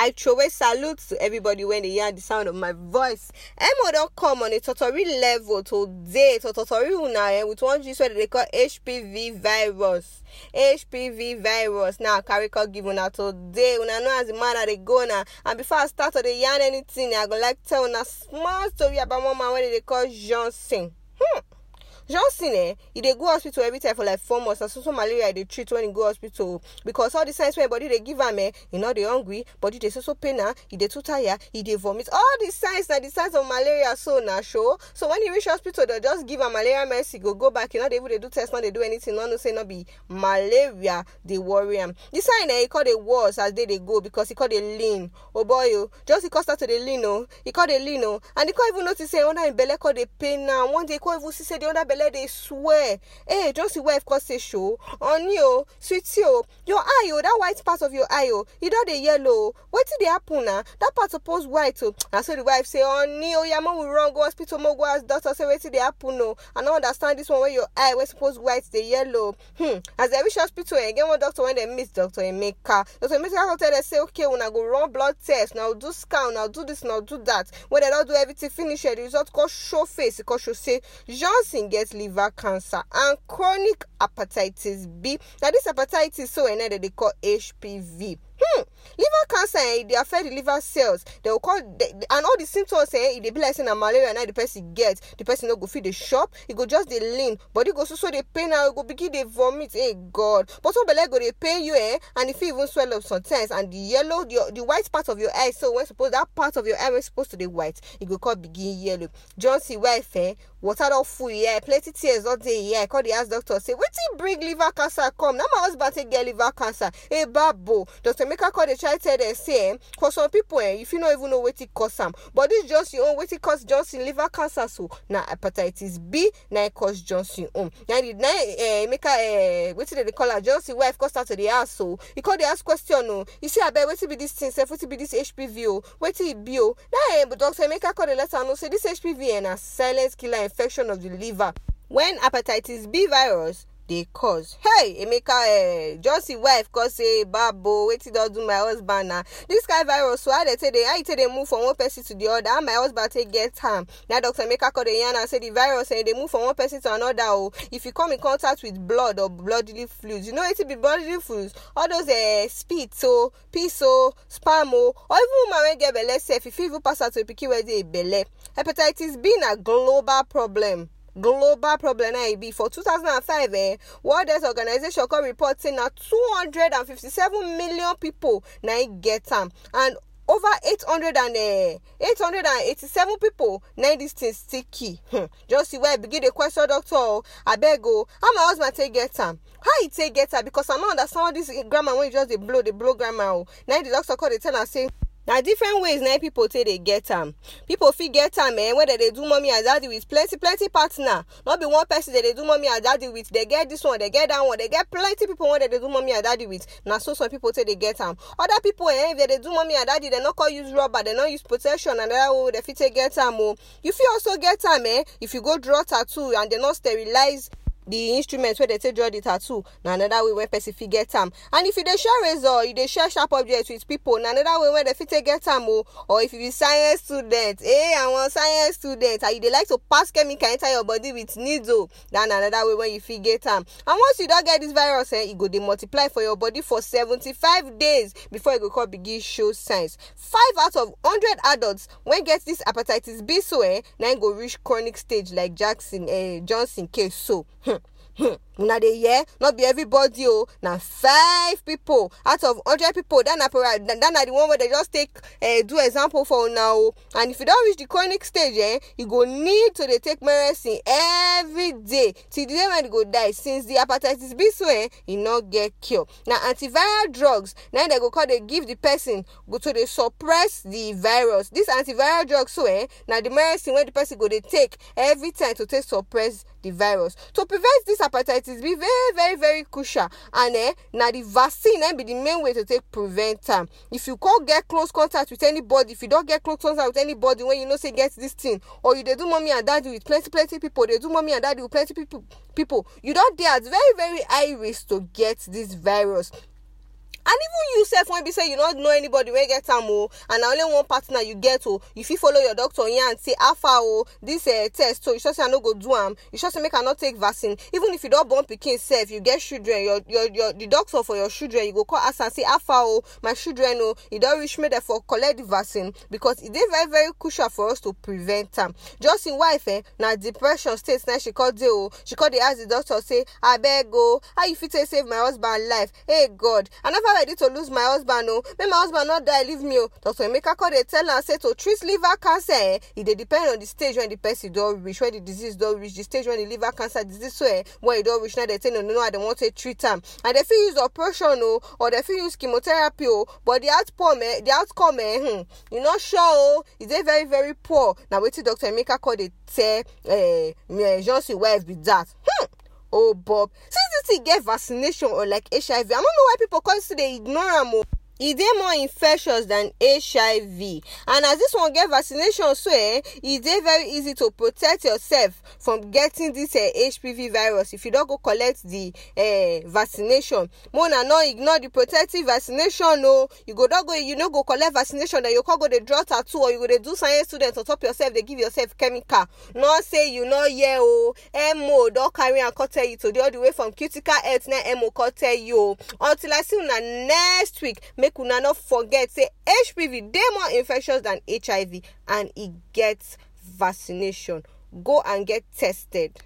I throw a salute to everybody when they hear the sound of my voice. Emo don't come on a totally level today, to totally una eh, with one gist where they call HBV virus. HBV virus. Now, carry call give una today. Una know as a man they go now. And before I start to the yarn anything, I go like tell una small story about one man where they call Johnson. Hmm. Johnson eh? E dey go hospital every time for like four months. Na so so malaria dey treat when e go hospital. Because all the signs wey body dey give am eh e no dey hungry. Body dey so so pain am e dey too tire e dey vomit. All the signs na the signs of malaria so na show so when e reach hospital dem just give am malaria medicine go go back. E no dey even do test no dey do anything. No know say no be malaria dey worry am. The sign eh e come dey worse as day dey go because e come dey lean. Oh boy o just e come start to dey lean o e come dey lean o and e come even notice say under im belle come dey pain am one day e come even see say the under belle dey swear. Hey just the wife come say show. Honey o sweetie o your eye o that white part of your eye o e don dey yellow. O wetin dey happen na that part suppose white o na so the wife say honey o ya make we run go hospital we go ask doctor say wetin dey happen o i understand this one wey your eye wey suppose white dey yellow. Hmm. As dem reach hospital eh get one doctor wey dem meet dr emeka dr emeka tell dem say okay una go run blood test. Una do scan una do this una do that. When dem don do everything finish the result come show face e come say johnson get liver cancer and chronic hepatitis b. Now, this hepatitis so na dem call hbv hmm liver cancer eh affect the liver cells. Dem go call de, and all the symptoms eh e dey be like say malaria na the person get the person no go fit dey chop e go just dey lean body go so so dey pain e go begin dey vomit hey god. But some belle go dey pain you eh and e fit even swell up sometimes and the yellow the, the white part of your eye so when suppose that part of your eye wey suppose to dey white e go come begin yellow. Johnson wife eh water don full eye plenty tears don dey e eye come dey ask doctor say wetin bring liver cancer come? Na my husband take get liver cancer. Hey babo. Dr emeka call dey try tell dem say eh for some people eh you fit even know wetin cause am. But this johnson own wetin cause johnson liver cancer so na hepatitis b na e cause johnson own. Na the na eh, emeka eh, wetin dem dey call am johnson wife come start to dey ask so e come dey ask question o you see abeg wetin be this thing sef? Wetin be this hpv o wetin e be o na eh, dr emeka come dey let am know say this hpv eh, na silent killer infection of the liver. When hepatitis b virus dey cause. Hey emeka eh, johnson wife come say babo wetin don do my husband na? This kind virus so how dey take dey how e take dey move from one person to the other? How my husband take get am? Na doctor emeka come dey yarn am say the virus eh, dey move from one person to another o if you come in contact with blood or bodily fluids you know wetin be bodily fluids? All those eh, spit o piss o sperm o or even woman wey get belle sef e fit even pass am to pikin wey dey belle. Hepatitis b na global problem global problem. E be for 2005 eh world health organization come report say na 257 million pipo na e get am. And over 800 and uh, 887 pipo na dis thing still key hmm. just see why i begin dey question doctor o abeg o how my husband take get am? How e take get am? Because i no understand all this grammar wey you just dey blow dey blow grammar o na the doctor come dey tell am say na different ways na people take dey get am. People fit get am eh when dem dey do mommy and daddy with plenty plenty partner. No be one person dem dey do mommy and daddy with. Dey get this one dey get that one. Dey get plenty people wey dem dey do mommy and daddy with. Na so some people take dey get am. Other people eh if dem dey do mommy and daddy dem no come use rubber dem no use protection and another way dem fit take get am o you fit also get am eh if you go draw tattoo and dem no sterilize the instrument wey dey take draw the tattoo na another way wey person fit get am and if you dey share razor you dey share sharp object with people na another way wey dem fit take get am o or if you be science student eh àwọn science student and you dey like to pass chemical enter your body with needle na another way wey you fit get am and once you don get this virus eh e go dey multiply for your body for seventy-five days before e go come begin show signs five out of hundred adults wey get this hepatitis b so eh na im go reach chronic stage like jackson eh, johnson case so. Hmm. Hmm. Una dey hear? No be everybody o na five people out of hundred people that na that na the one wey dey just take uh, do example for una o and if you don reach the chronic stage eh you go need to dey take medicine every day till the day when you go die. Since the hepatitis b so eh e no get cure. Na antiviral drugs na dem go come dey give the person go to dey suppress the virus. This antiviral drug so eh na the medicine wey the person go dey take every time to take suppress the virus. To prevent this hepatitis b very very very crucial. And eh na the vaccine eh be the main way to take prevent am. If you come get close contact with anybody if you don get close contact with anybody when you know say get this thing or you dey do mommy and daddy with plenty plenty people dey do mommy and daddy with plenty people people you don dey at very very high risk to get this virus even you sef when be say you no know anybody wey get am o and only one partner you get o you follow your doctor yarn say how far o? This uh, test so you sure say i no go do am? You sure say make i take vaccine? Even if you don born pikin sef you get children your your your the doctor for your children you go call ask am say how far o? My children o e don reach make dem for collect the vaccine. Because e dey very very crucial for us to prevent am. Just im wife eh, na depression state na she come dey o. She come dey ask the doctor say abeg o how you fit take save my husband life? Hey god i never ready to lose my husband o make my husband no die leave me o dr emeka come dey tell am say to treat liver cancer eh? E depend on the stage when the person don reach when the disease don reach the stage when the liver cancer disease so eh? When e don reach now dem say no no no how dem wan take treat am. And dem fit use operation o or dem fit use chemotherapy o but the outcome eh the outcome eh hmm, e no sure o e dey very very poor. Now na wetin dr emeka come dey tell eh, eh, johnson wife be that. Hmm. Oh bob. Since dis thing get vaccination or like hiv i no know why people dey ignore am o e dey more infectious than hiv and as this one get vaccination so eh e dey very easy to protect yourself from getting this eh, hbv virus if you don go collect the eh, vaccination. Una no ignore the protective vaccination o you go don go you no go collect vaccination then you come go dey draw tattoo or you go dey do science student on top yourself dey give yourself chemical. No say you no hear o mo don carry am come tell you today all the way from critical health na mo come tell you o until i see una next week make make una no forget. Say hbv dey more infectious than hiv and e get vaccination. Go and get tested